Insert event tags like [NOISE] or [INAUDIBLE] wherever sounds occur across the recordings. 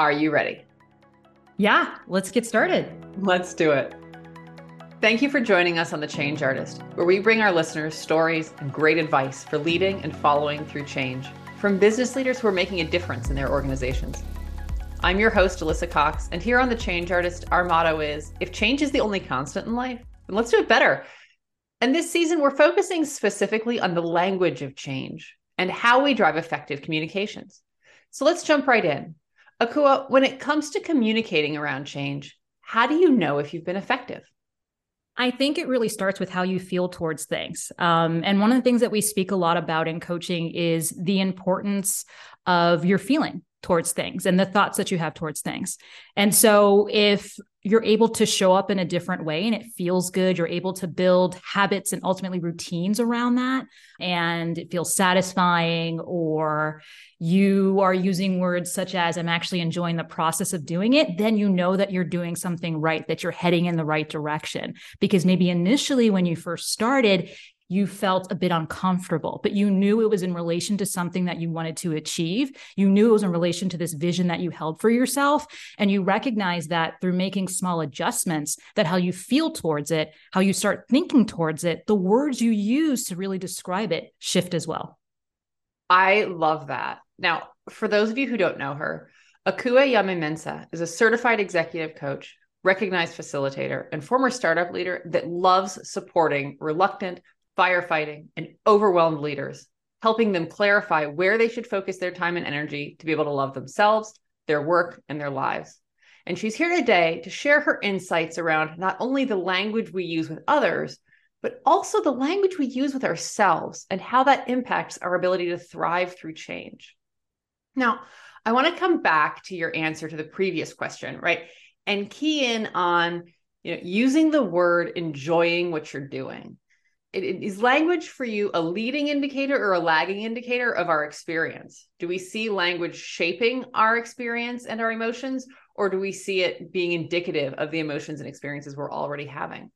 Are you ready? Yeah, let's get started. Let's do it. Thank you for joining us on The Change Artist, where we bring our listeners stories and great advice for leading and following through change from business leaders who are making a difference in their organizations. I'm your host, Alyssa Cox, and here on The Change Artist, our motto is if change is the only constant in life, then let's do it better. And this season, we're focusing specifically on the language of change and how we drive effective communications. So let's jump right in. Akua, when it comes to communicating around change, how do you know if you've been effective? I think it really starts with how you feel towards things. Um, and one of the things that we speak a lot about in coaching is the importance of your feeling towards things and the thoughts that you have towards things. And so if you're able to show up in a different way and it feels good, you're able to build habits and ultimately routines around that and it feels satisfying or you are using words such as I'm actually enjoying the process of doing it, then you know that you're doing something right, that you're heading in the right direction. Because maybe initially when you first started, you felt a bit uncomfortable, but you knew it was in relation to something that you wanted to achieve. You knew it was in relation to this vision that you held for yourself. And you recognize that through making small adjustments, that how you feel towards it, how you start thinking towards it, the words you use to really describe it shift as well. I love that. Now, for those of you who don't know her, Akua Nyame-Mensah is a certified executive coach, recognized facilitator, and former startup leader that loves supporting reluctant, firefighting, and overwhelmed leaders, helping them clarify where they should focus their time and energy to be able to love themselves, their work, and their lives. And she's here today to share her insights around not only the language we use with others, but also the language we use with ourselves and how that impacts our ability to thrive through change. Now, I want to come back to your answer to the previous question, right? And key in on you know, using the word enjoying what you're doing is language for you a leading indicator or a lagging indicator of our experience? Do we see language shaping our experience and our emotions, or do we see it being indicative of the emotions and experiences we're already having?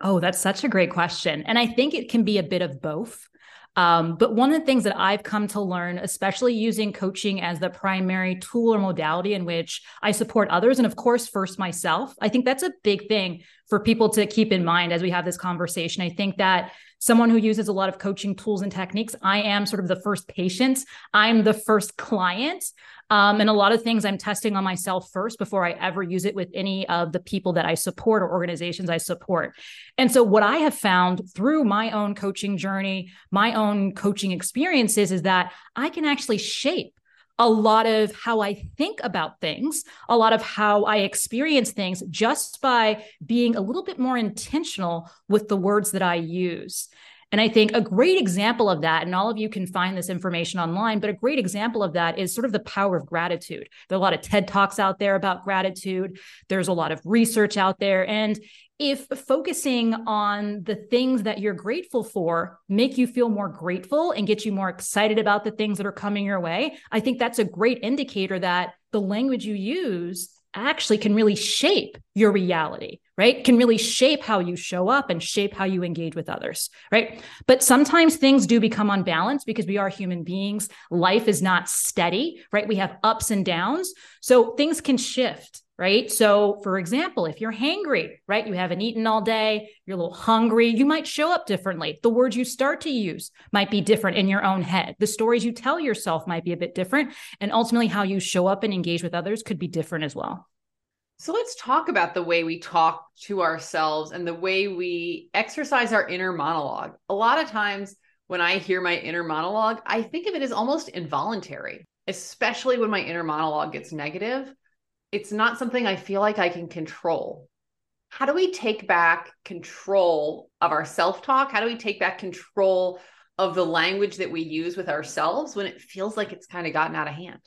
Oh, that's such a great question. And I think it can be a bit of both. Um, but one of the things that I've come to learn, especially using coaching as the primary tool or modality in which I support others, and of course, first myself, I think that's a big thing for people to keep in mind as we have this conversation. I think that someone who uses a lot of coaching tools and techniques, I am sort of the first patient, I'm the first client. Um, and a lot of things I'm testing on myself first before I ever use it with any of the people that I support or organizations I support. And so, what I have found through my own coaching journey, my own coaching experiences, is that I can actually shape a lot of how I think about things, a lot of how I experience things just by being a little bit more intentional with the words that I use. And I think a great example of that, and all of you can find this information online, but a great example of that is sort of the power of gratitude. There are a lot of TED Talks out there about gratitude, there's a lot of research out there. And if focusing on the things that you're grateful for make you feel more grateful and get you more excited about the things that are coming your way, I think that's a great indicator that the language you use actually can really shape your reality, right? Can really shape how you show up and shape how you engage with others, right? But sometimes things do become unbalanced because we are human beings. Life is not steady, right? We have ups and downs. So things can shift right? So, for example, if you're hangry, right, you haven't eaten all day, you're a little hungry, you might show up differently. The words you start to use might be different in your own head. The stories you tell yourself might be a bit different. And ultimately, how you show up and engage with others could be different as well. So, let's talk about the way we talk to ourselves and the way we exercise our inner monologue. A lot of times, when I hear my inner monologue, I think of it as almost involuntary, especially when my inner monologue gets negative it's not something I feel like I can control. How do we take back control of our self talk? How do we take back control of the language that we use with ourselves when it feels like it's kind of gotten out of hand?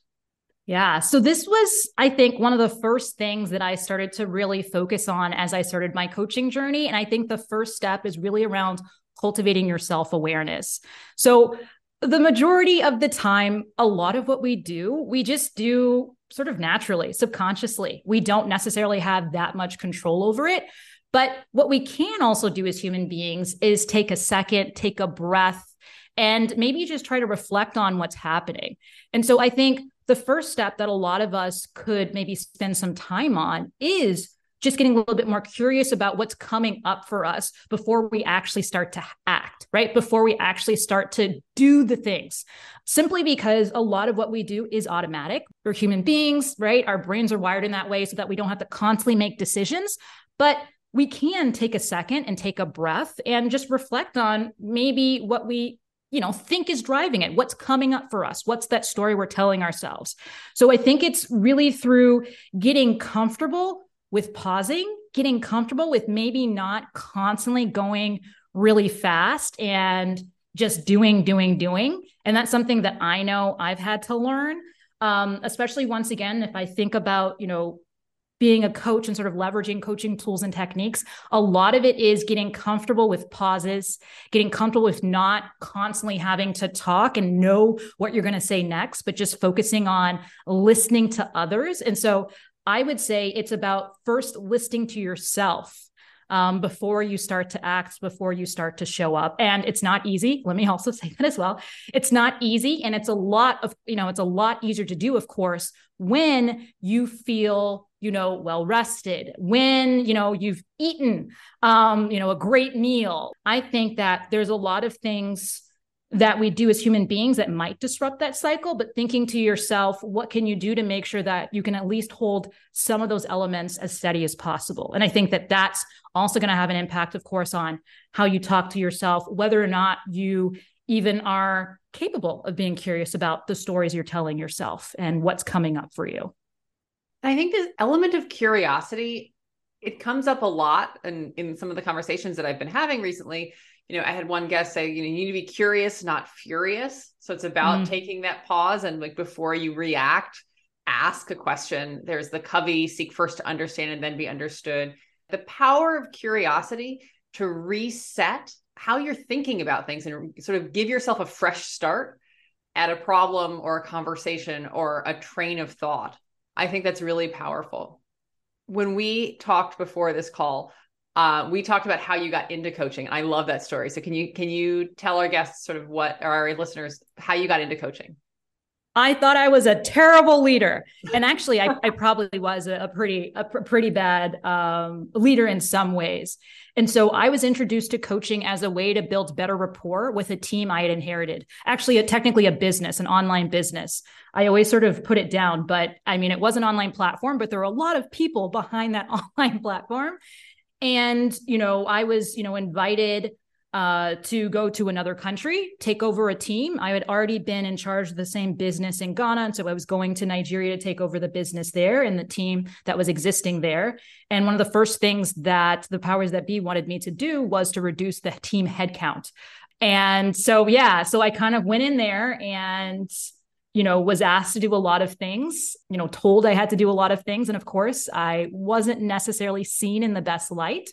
Yeah. So this was, I think, one of the first things that I started to really focus on as I started my coaching journey. And I think the first step is really around cultivating your self awareness. So the majority of the time, a lot of what we do, we just do sort of naturally, subconsciously. We don't necessarily have that much control over it. But what we can also do as human beings is take a second, take a breath, and maybe just try to reflect on what's happening. And so I think the first step that a lot of us could maybe spend some time on is just getting a little bit more curious about what's coming up for us before we actually start to act, right? Before we actually start to do the things. Simply because a lot of what we do is automatic. We're human beings, right? Our brains are wired in that way so that we don't have to constantly make decisions. But we can take a second and take a breath and just reflect on maybe what we you know think is driving it. What's coming up for us? What's that story we're telling ourselves? So i think it's really through getting comfortable with pausing getting comfortable with maybe not constantly going really fast and just doing doing doing. And that's something that i know i've had to learn um, especially once again if i think about you know being a coach and sort of leveraging coaching tools and techniques, a lot of it is getting comfortable with pauses, getting comfortable with not constantly having to talk and know what you're going to say next, but just focusing on listening to others. And so I would say it's about first listening to yourself um, before you start to act, before you start to show up. And it's not easy. Let me [LAUGHS] also say that as well. It's not easy. And it's a lot of, you know, it's a lot easier to do, of course, when you feel you know well rested when you know you've eaten um you know a great meal i think that there's a lot of things that we do as human beings that might disrupt that cycle but thinking to yourself what can you do to make sure that you can at least hold some of those elements as steady as possible and i think that that's also going to have an impact of course on how you talk to yourself whether or not you even are capable of being curious about the stories you're telling yourself and what's coming up for you I think this element of curiosity, it comes up a lot and in, in some of the conversations that I've been having recently. You know, I had one guest say, you know, you need to be curious, not furious. So it's about mm. taking that pause and like before you react, ask a question. There's the Covey seek first to understand and then be understood. The power of curiosity to reset how you're thinking about things and sort of give yourself a fresh start at a problem or a conversation or a train of thought. I think that's really powerful. When we talked before this call, uh, we talked about how you got into coaching. I love that story. So can you can you tell our guests sort of what or our listeners how you got into coaching? I thought I was a terrible leader, [LAUGHS] and actually, I, I probably was a, a pretty a pr- pretty bad um, leader in some ways. And so, I was introduced to coaching as a way to build better rapport with a team I had inherited. Actually, a, technically a business, an online business. I always sort of put it down, but I mean, it was an online platform, but there were a lot of people behind that [LAUGHS] online platform. And you know, I was you know invited uh, to go to another country, take over a team. I had already been in charge of the same business in Ghana. And so I was going to Nigeria to take over the business there and the team that was existing there. And one of the first things that the powers that be wanted me to do was to reduce the team headcount. And so, yeah, so I kind of went in there and you know, was asked to do a lot of things, you know, told I had to do a lot of things. And of course, I wasn't necessarily seen in the best light.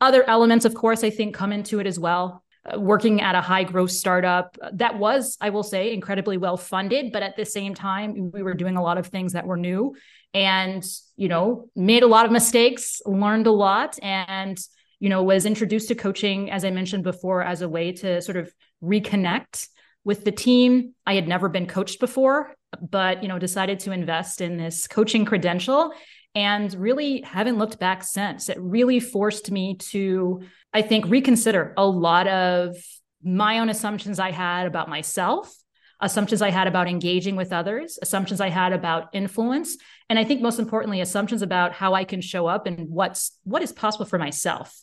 Other elements, of course, I think come into it as well. Uh, working at a high growth startup that was, I will say, incredibly well funded, but at the same time, we were doing a lot of things that were new and, you know, made a lot of mistakes, learned a lot, and, you know, was introduced to coaching, as I mentioned before, as a way to sort of reconnect with the team. I had never been coached before, but, you know, decided to invest in this coaching credential and really haven't looked back since. It really forced me to, I think, reconsider a lot of my own assumptions I had about myself, assumptions I had about engaging with others, assumptions I had about influence, and I think most importantly, assumptions about how I can show up and what's what is possible for myself.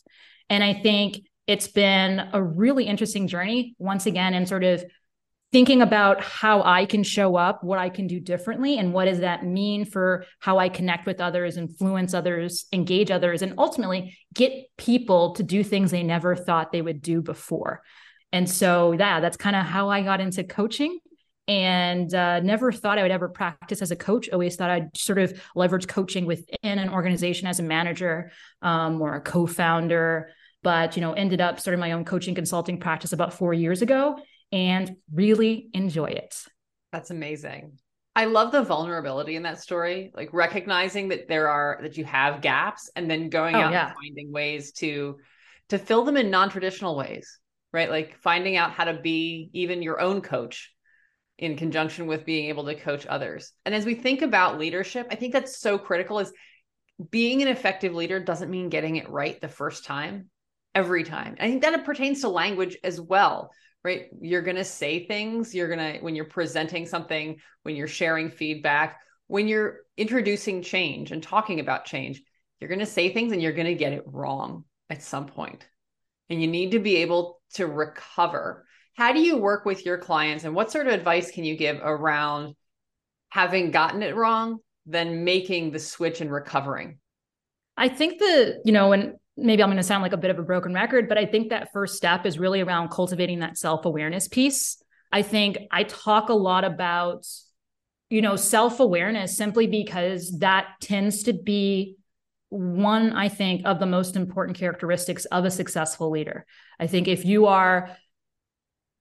And I think it's been a really interesting journey once again and sort of thinking about how I can show up, what I can do differently, and what does that mean for how I connect with others, influence others, engage others, and ultimately get people to do things they never thought they would do before. And so, yeah, that's kind of how I got into coaching and uh, never thought I would ever practice as a coach. Always thought I'd sort of leverage coaching within an organization as a manager um, or a co founder. But, you know, ended up starting my own coaching consulting practice about four years ago and really enjoy it. That's amazing. I love the vulnerability in that story, like recognizing that there are that you have gaps and then going oh, out yeah. and finding ways to to fill them in non-traditional ways, right? Like finding out how to be even your own coach in conjunction with being able to coach others. And as we think about leadership, I think that's so critical is being an effective leader doesn't mean getting it right the first time, every time. I think that it pertains to language as well, right? You're going to say things, you're going to, when you're presenting something, when you're sharing feedback, when you're introducing change and talking about change, you're going to say things and you're going to get it wrong at some point. And you need to be able to recover. How do you work with your clients and what sort of advice can you give around having gotten it wrong, then making the switch and recovering? I think the, you know, and maybe I'm going to sound like a bit of a broken record, but I think that first step is really around cultivating that self awareness piece. I think I talk a lot about, you know, self awareness simply because that tends to be one, I think, of the most important characteristics of a successful leader. I think if you are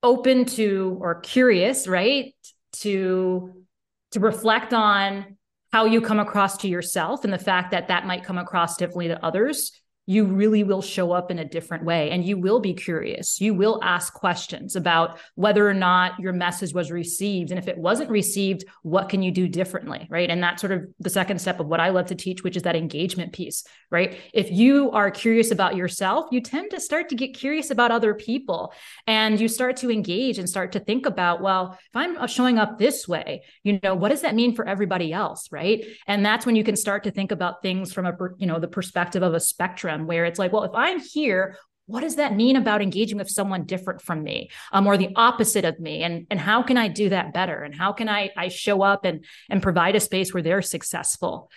open to or curious, right, to to reflect on how you come across to yourself and the fact that that might come across differently to others, you really will show up in a different way and you will be curious. You will ask questions about whether or not your message was received. And if it wasn't received, what can you do differently? Right. And that's sort of the second step of what I love to teach, which is that engagement piece. Right. If you are curious about yourself, you tend to start to get curious about other people and you start to engage and start to think about, well, if I'm showing up this way, you know, what does that mean for everybody else? Right. And that's when you can start to think about things from a, you know, the perspective of a spectrum where it's like, well, if I'm here, what does that mean about engaging with someone different from me um, or the opposite of me? And and how can i do that better? And how can i i show up and and provide a space where they're successful?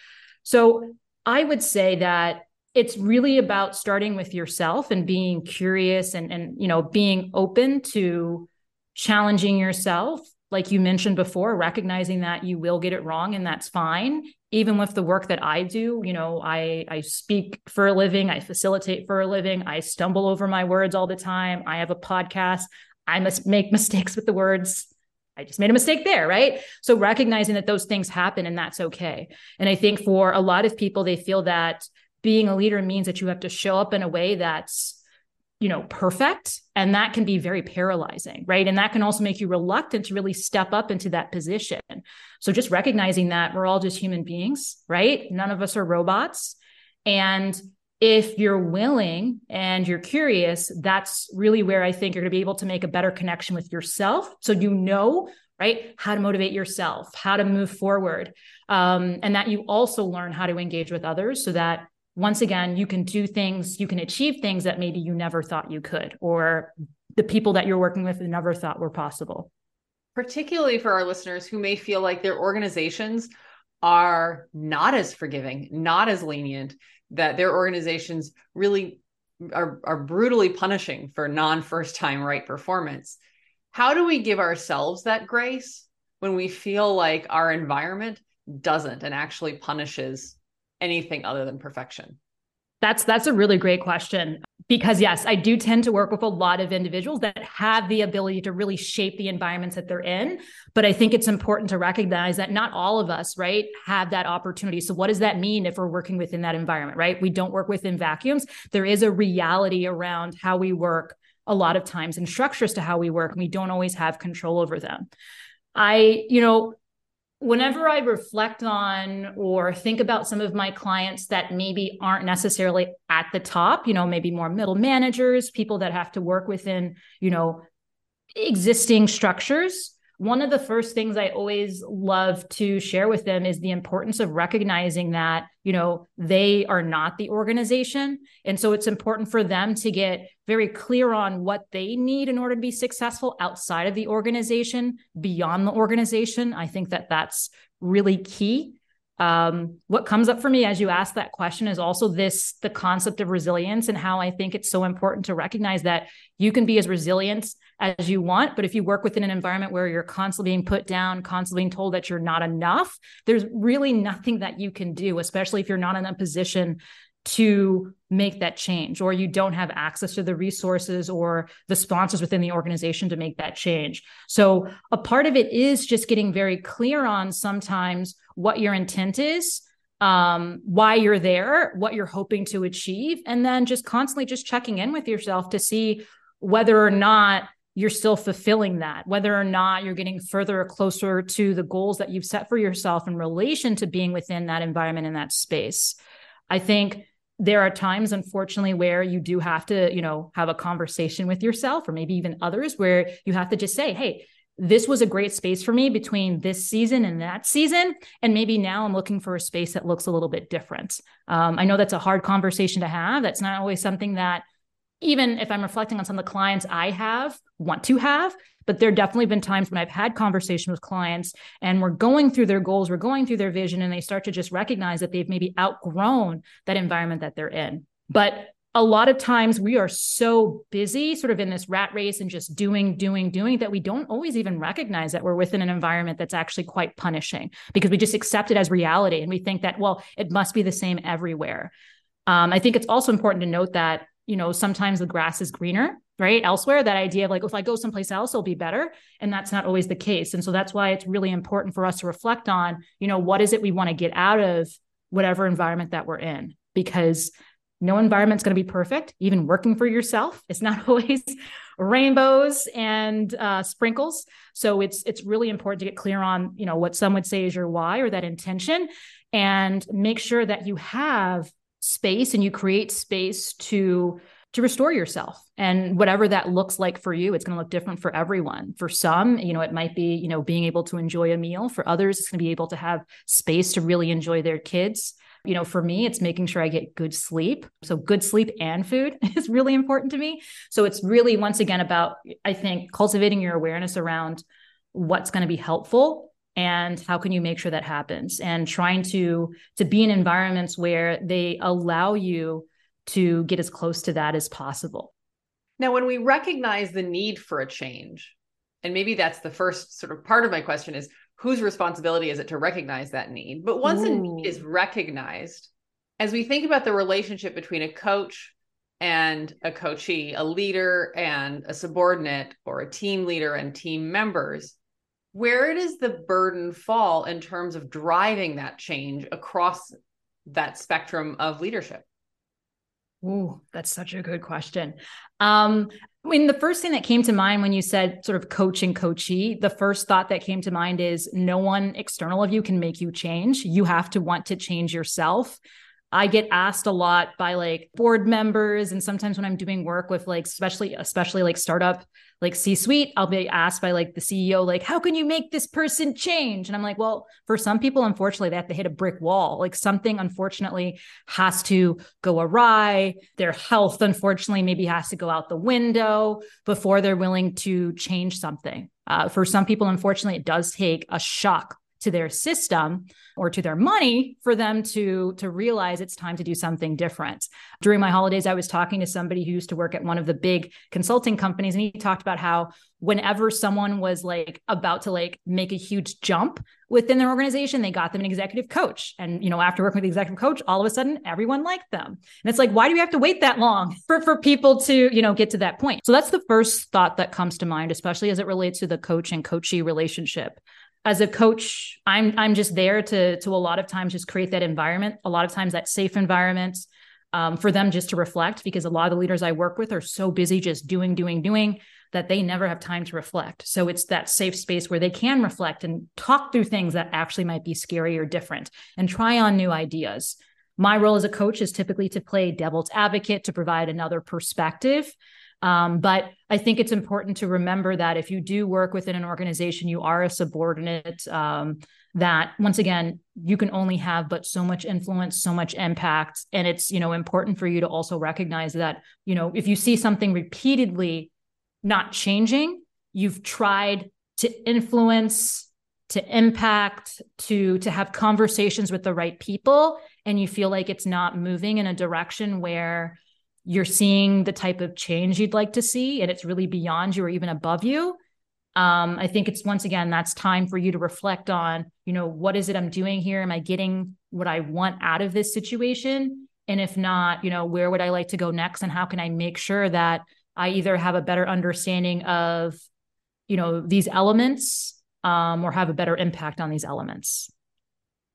So i would say that it's really about starting with yourself and being curious and and you know being open to challenging yourself. Like you mentioned before recognizing that you will get it wrong and that's fine even with the work that I do, you know, I I speak for a living, I facilitate for a living, I stumble over my words all the time. I have a podcast. I must make [LAUGHS] mistakes with the words. I just made a mistake there, right? So recognizing that those things happen and that's okay. And I think for a lot of people they feel that being a leader means that you have to show up in a way that's you know perfect and that can be very paralyzing right? And that can also make you reluctant to really step up into that position. So just recognizing that we're all just human beings right? None of us are robots. And if you're willing and you're curious that's really where i think you're going to be able to make a better connection with yourself. So you know right how to motivate yourself how to move forward um, and that you also learn how to engage with others so that once again, you can do things, you can achieve things that maybe you never thought you could, or the people that you're working with never thought were possible. Particularly for our listeners who may feel like their organizations are not as forgiving, not as lenient, that their organizations really are, are brutally punishing for non first time right performance. How do we give ourselves that grace when we feel like our environment doesn't and actually punishes anything other than perfection? That's that's a really great question because yes, I do tend to work with a lot of individuals that have the ability to really shape the environments that they're in, but I think it's important to recognize that not all of us, right, have that opportunity. So what does that mean if we're working within that environment, right? We don't work within vacuums. There is a reality around how we work a lot of times and structures to how we work, and we don't always have control over them. I, you know, whenever I reflect on or think about some of my clients that maybe aren't necessarily at the top, you know, maybe more middle managers, people that have to work within, you know, existing structures, one of the first things I always love to share with them is the importance of recognizing that, you know, they are not the organization. And so it's important for them to get very clear on what they need in order to be successful outside of the organization, beyond the organization. I think that that's really key. Um, what comes up for me as you ask that question is also this the concept of resilience and how I think it's so important to recognize that you can be as resilient as you want. But if you work within an environment where you're constantly being put down, constantly being told that you're not enough, there's really nothing that you can do, especially if you're not in a position to make that change or you don't have access to the resources or the sponsors within the organization to make that change. So a part of it is just getting very clear on sometimes what your intent is um, why you're there, what you're hoping to achieve, and then just constantly just checking in with yourself to see whether or not you're still fulfilling that, whether or not you're getting further or closer to the goals that you've set for yourself in relation to being within that environment in that space. I think there are times unfortunately where you do have to you know have a conversation with yourself or maybe even others where you have to just say hey this was a great space for me between this season and that season and maybe now i'm looking for a space that looks a little bit different. Um, i know that's a hard conversation to have. That's not always something that even if i'm reflecting on some of the clients i have want to have but there definitely been times when I've had conversation with clients and we're going through their goals, we're going through their vision, and they start to just recognize that they've maybe outgrown that environment that they're in. But a lot of times we are so busy sort of in this rat race and just doing doing doing that we don't always even recognize that we're within an environment that's actually quite punishing because we just accept it as reality and we think that well it must be the same everywhere um, i think it's also important to note that you know sometimes the grass is greener right elsewhere that idea of like if i go someplace else it'll be better. And that's not always the case. And so that's why it's really important for us to reflect on you know what is it we want to get out of whatever environment that we're in? Because no environment's going to be perfect even working for yourself. [LAUGHS] It's not always rainbows and uh, sprinkles. So it's it's really important to get clear on you know what some would say is your why or that intention and make sure that you have space and you create space to to restore yourself. And whatever that looks like for you it's going to look different for everyone. For some you know it might be you know being able to enjoy a meal. For others it's going to be able to have space to really enjoy their kids. You know for me it's making sure i get good sleep. So good sleep and food [LAUGHS] is really important to me. So it's really once again about i think cultivating your awareness around what's going to be helpful and how can you make sure that happens and trying to to be in environments where they allow you to get as close to that as possible. Now, when we recognize the need for a change, and maybe that's the first sort of part of my question is whose responsibility is it to recognize that need? But once Ooh. a need is recognized, as we think about the relationship between a coach and a coachee, a leader and a subordinate, or a team leader and team members, where does the burden fall in terms of driving that change across that spectrum of leadership? Ooh, that's such a good question. Um, I mean, the first thing that came to mind when you said sort of coach and coachee, the first thought that came to mind is no one external of you can make you change. You have to want to change yourself. I get asked a lot by like board members and sometimes when I'm doing work with like especially especially like startup like C-suite, I'll be asked by like the CEO like how can you make this person change? And I'm like, well, for some people unfortunately they have to hit a brick wall. Like something unfortunately has to go awry. Their health unfortunately maybe has to go out the window before they're willing to change something. Uh, for some people unfortunately it does take a shock to their system or to their money for them to to realize it's time to do something different. During my holidays I was talking to somebody who used to work at one of the big consulting companies and he talked about how whenever someone was like about to like make a huge jump within their organization they got them an executive coach. And you know after working with the executive coach all of a sudden everyone liked them. And it's like why do we have to wait that long [LAUGHS] for for people to you know get to that point? So that's the first thought that comes to mind especially as it relates to the coach and coachee relationship as a coach i'm i'm just there to to a lot of times just create that environment. A lot of times that safe environment um, for them just to reflect because a lot of the leaders i work with are so busy just doing doing doing that they never have time to reflect. So it's that safe space where they can reflect and talk through things that actually might be scary or different and try on new ideas. My role as a coach is typically to play devil's advocate to provide another perspective um, but I think it's important to remember that if you do work within an organization, you are a subordinate. Um, that once again, you can only have but so much influence, so much impact, and it's you know important for you to also recognize that you know if you see something repeatedly not changing, you've tried to influence to impact to to have conversations with the right people and you feel like it's not moving in a direction where you're seeing the type of change you'd like to see and it's really beyond you or even above you. Um, i think it's once again that's time for you to reflect on you know what is it i'm doing here? Am i getting what i want out of this situation? And if not you know where would i like to go next? And how can i make sure that i either have a better understanding of you know these elements um, or have a better impact on these elements?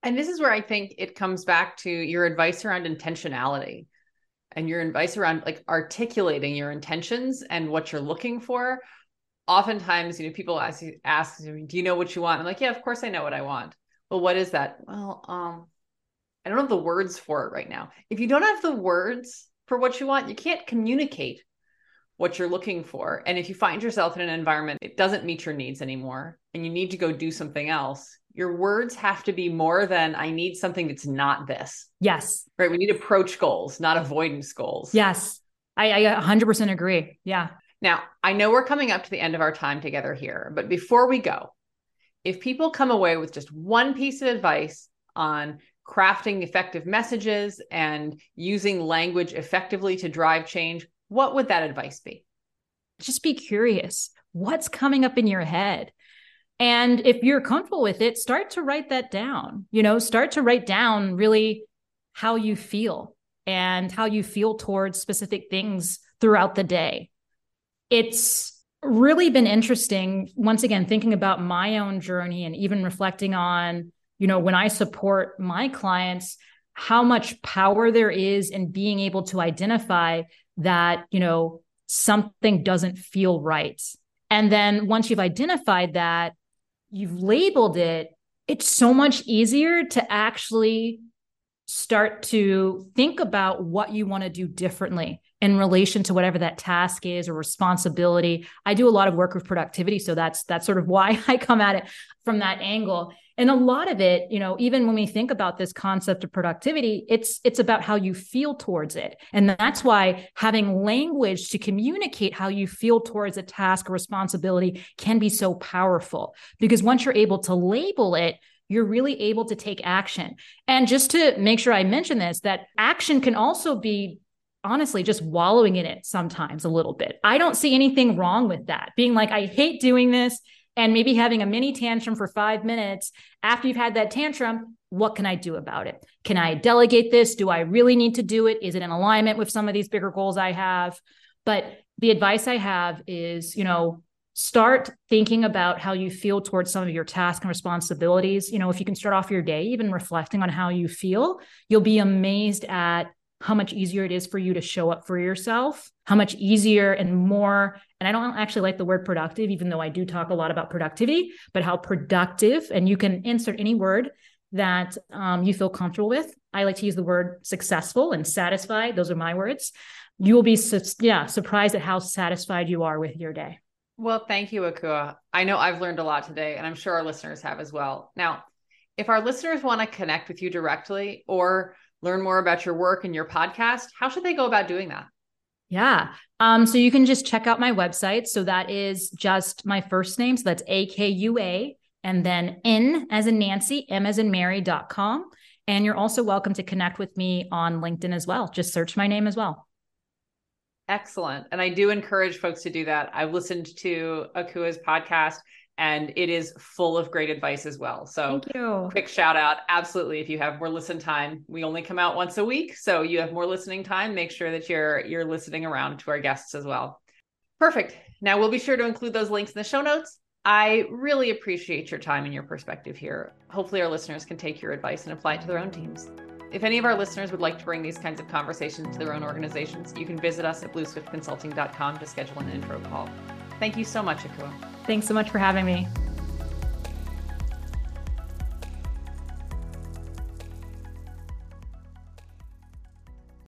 And this is where i think it comes back to your advice around intentionality and your advice around like articulating your intentions and what you're looking for oftentimes, you know, people ask you ask "Do you know what you want?" I'm like, "Yeah, of course I know what I want." Well, what is that? Well, um, I don't have the words for it right now. If you don't have the words for what you want, you can't communicate what you're looking for. And if you find yourself in an environment it doesn't meet your needs anymore and you need to go do something else, your words have to be more than I need something that's not this. Yes. Right. We need approach goals, not avoidance goals. Yes. I, I 100% agree. Yeah. Now, I know we're coming up to the end of our time together here, but before we go, if people come away with just one piece of advice on crafting effective messages and using language effectively to drive change, what would that advice be? Just be curious. What's coming up in your head? And if you're comfortable with it, start to write that down. You know, start to write down really how you feel and how you feel towards specific things throughout the day. It's really been interesting, once again, thinking about my own journey and even reflecting on, you know, when I support my clients, how much power there is in being able to identify that, you know, something doesn't feel right. And then once you've identified that, you've labeled it, it's so much easier to actually start to think about what you want to do differently in relation to whatever that task is or responsibility. I do a lot of work with productivity, so that's that's sort of why [LAUGHS] I come at it from that angle. And a lot of it, you know, even when we think about this concept of productivity, it's it's about how you feel towards it. And that's why having language to communicate how you feel towards a task or responsibility can be so powerful because once you're able to label it, you're really able to take action. And just to make sure I mention this, that action can also be honestly just wallowing in it sometimes a little bit. I don't see anything wrong with that. Being like, I hate doing this, and maybe having a mini tantrum for five minutes after you've had that tantrum. What can I do about it? Can I delegate this? Do I really need to do it? Is it in alignment with some of these bigger goals I have? But the advice I have is, you know, start thinking about how you feel towards some of your tasks and responsibilities. You know, if you can start off your day even reflecting on how you feel, you'll be amazed at how much easier it is for you to show up for yourself, how much easier and more. And I don't actually like the word productive, even though I do talk a lot about productivity, but how productive, and you can insert any word that um, you feel comfortable with. I like to use the word successful and satisfied. Those are my words. You will be, yeah, surprised at how satisfied you are with your day. Well, thank you, Akua. I know I've learned a lot today, and I'm sure our listeners have as well. Now, if our listeners want to connect with you directly or learn more about your work and your podcast, how should they go about doing that? Yeah. Um, so you can just check out my website. So that is just my first name. So that's A K U A and then N as in Nancy, M as in Mary.com. And you're also welcome to connect with me on LinkedIn as well. Just search my name as well. Excellent. And I do encourage folks to do that. I've listened to Akua's podcast and it is full of great advice as well. So quick shout out. Absolutely. If you have more listen time, we only come out once a week. So you have more listening time. Make sure that you're you're listening around to our guests as well. Perfect. Now we'll be sure to include those links in the show notes. I really appreciate your time and your perspective here. Hopefully our listeners can take your advice and apply it to their own teams. If any of our listeners would like to bring these kinds of conversations to their own organizations, you can visit us at blueswiftconsulting.com to schedule an intro call. Thank you so much, Akua. Thanks so much for having me.